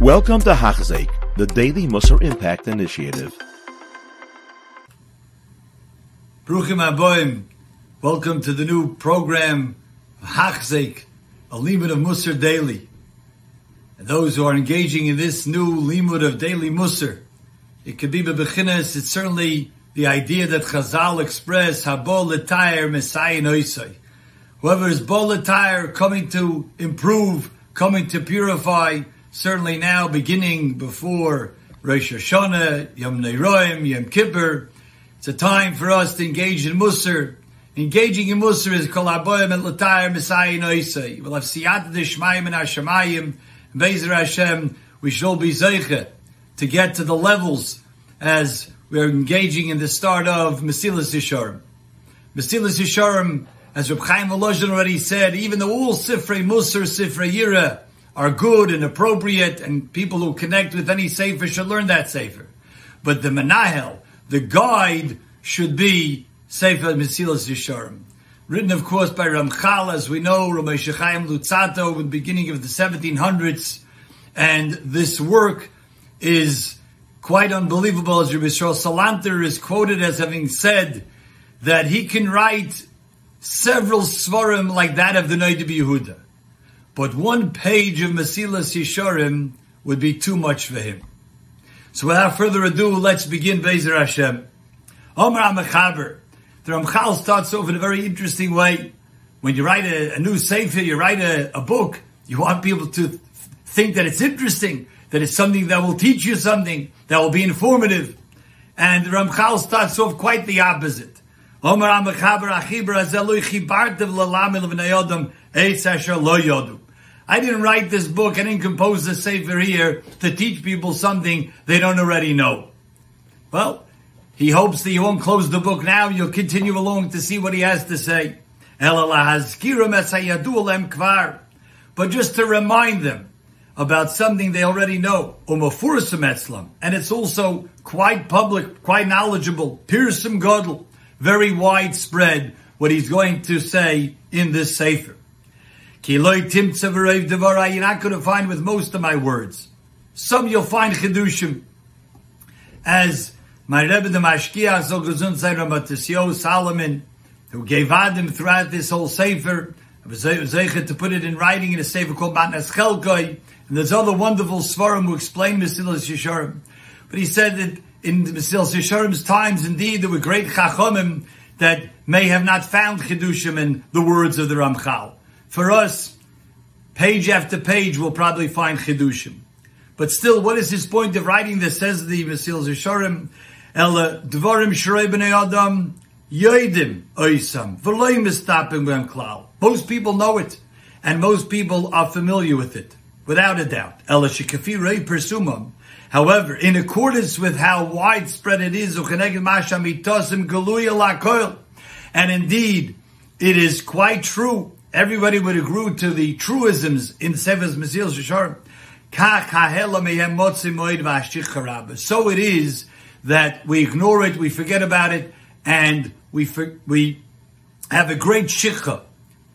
Welcome to Hachzik, the Daily Musar Impact Initiative. Bruchim Aboim, welcome to the new program Hachzik, a limud of Musar daily. And those who are engaging in this new limud of daily Musar, it could be bebechinas. It's certainly the idea that Chazal express Habol L'Tayr Messiah Noisai. Whoever is Bol coming to improve, coming to purify, certainly now beginning before Rosh Hashanah, Yom Neiroim, Yom Kippur, it's a time for us to engage in Musar. Engaging in Musar is Kol Aboyim and Latayr Messiah Noisei. We'll have Siyat Dishmayim and Hashemayim. Bezer Hashem, we shall be Zeiche to get to the levels as we're engaging in the start of Mesilas Yesharim. Mesilas Yesharim, as Reb Chaim Volozhin already said, even the all Sifrei Musar, Sifrei Yira are good and appropriate, and people who connect with any Sefer should learn that Sefer. But the Menahel, the guide, should be Sefer Mesilas Yesharim. Written, of course, by Ramchal, as we know, Chaim Luzzatto, in the beginning of the 1700s. And this work is quite unbelievable, as Rabbi Yisrael Salanter is quoted as having said that he can write several svarim like that of the Noid Yehuda. But one page of Mesilas Yesharim would be too much for him. So without further ado, let's begin Bezer Hashem. Omar HaMechaber. The Ramchal starts off in a very interesting way. When you write a, a new sefer, you write a, a book, you want people to think that it's interesting that it's something that will teach you something, that will be informative. And the Ramchal starts off quite the opposite. I didn't write this book, I didn't compose this sefer here to teach people something they don't already know. Well, he hopes that you won't close the book now, you'll continue along to see what he has to say. But just to remind them about something they already know. And it's also quite public, quite knowledgeable. Pirsum Godel, very widespread, what he's going to say in this Sefer. You're not going to find with most of my words. Some you'll find Chedushim. As my Rebbe the Mashkiach, so Gesund Salomon, who gave Adam throughout this whole Sefer, to put it in writing in a Sefer called Matnas Chelkoi, and there's other wonderful Svarim who explain Mesilas Yesharim. But he said that in Mesilas Yesharim's times, indeed, there were great Chachomim that may have not found Chidushim in the words of the Ramchal. For us, page after page, we'll probably find Chidushim. But still, what is his point of writing this? Says the Mesilas Yesharim, Ela Dvarim Shrei B'nei Adam Yoidim Oisam V'loy Mistapim B'em Klal. Most people know it, and most people are familiar with it without a doubt. However, in accordance with how widespread it is, and indeed, it is quite true. Everybody would agree to the truisms in Sefer's Mesil Shishar. So it is that we ignore it, we forget about it, and we we have a great shikha.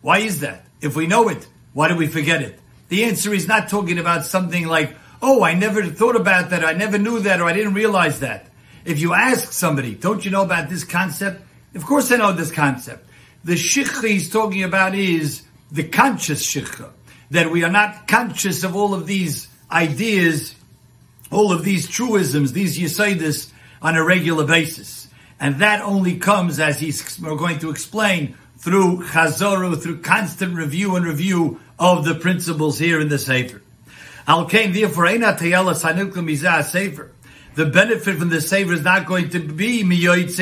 Why is that? If we know it, why do we forget it? The answer is not talking about something like, oh, I never thought about that, I never knew that, or I didn't realize that. If you ask somebody, don't you know about this concept? Of course I know this concept. The shikha he's talking about is the conscious shikha. That we are not conscious of all of these ideas, all of these truisms, these yisaidis on a regular basis. And that only comes, as he's going to explain, through chazoru, through constant review and review of the principles here in the Sefer. Al therefore, Sefer. The benefit from the Sefer is not going to be It's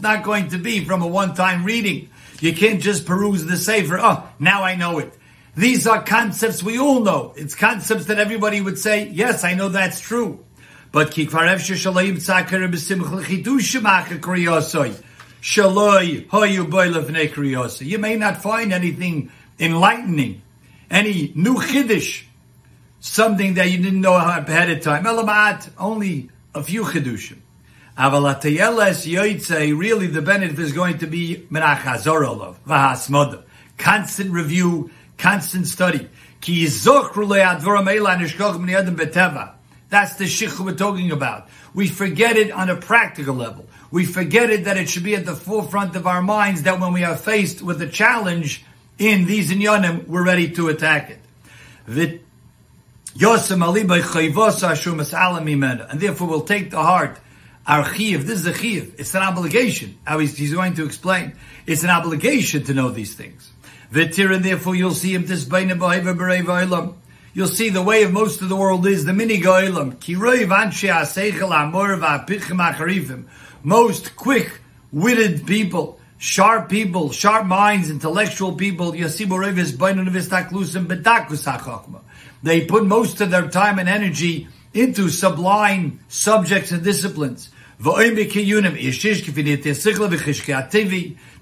not going to be from a one-time reading. You can't just peruse the Sefer. Oh, now I know it. These are concepts we all know. It's concepts that everybody would say, yes, I know that's true. But you may not find anything enlightening, any new chiddush, something that you didn't know ahead of time. Elamat, only a few chiddushim. Really, the benefit is going to be constant review, constant study. Ki yizochru le'advoram eila beteva. That's the shikha we're talking about. We forget it on a practical level. We forget it that it should be at the forefront of our minds that when we are faced with a challenge in these inyanim, we're ready to attack it. And therefore we'll take to heart our chiv. This is a chiv. It's an obligation. How he's, going to explain. It's an obligation to know these things. And therefore you'll see him ilam. You'll see the way of most of the world is the mini goilam. Most quick-witted people, sharp people, sharp minds, intellectual people, They put most of their time and energy into sublime subjects and disciplines.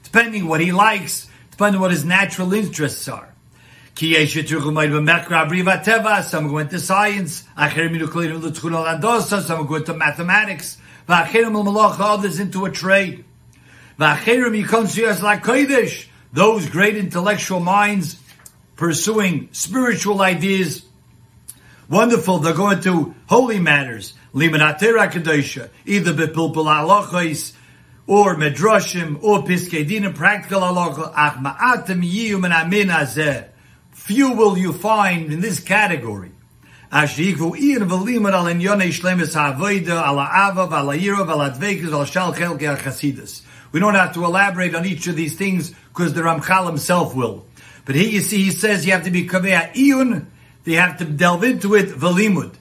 Depending what he likes, depending what his natural interests are. Some go into science, some go into mathematics, others into a trade. Those great intellectual minds pursuing spiritual ideas Wonderful. They're going to holy matters. Limanatera Kadosha. Either Bepilpul Halachos, or Medrashim, or Piskei practical halacha. Ach ma'atem yiyum and amin azeh. Few will you find in this category. Ashikvu iyan v'limad al inyonei shlemis ha'avoida, ala avav, ala yirav, ala dvekas, al shal chelke chasidus. We don't have to elaborate on each of these things because the Ramchal himself will. But here you see, he says you have to be kaveh iyun, they have to delve into it, valimud.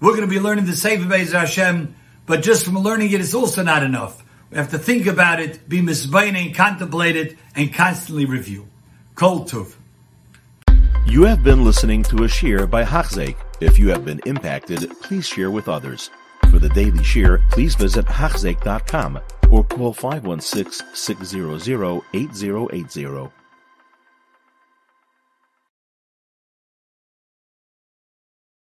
We're going to be learning the Sefer Beis Hashem, but just from learning it, it's also not enough. We have to think about it, be misbaining, contemplate it, and constantly review. Kol Tuv. You have been listening to a shiur by Hachzeik. If you have been impacted, please share with others. For the daily shiur, please visit Hachzeik.com or call 516 600 8080.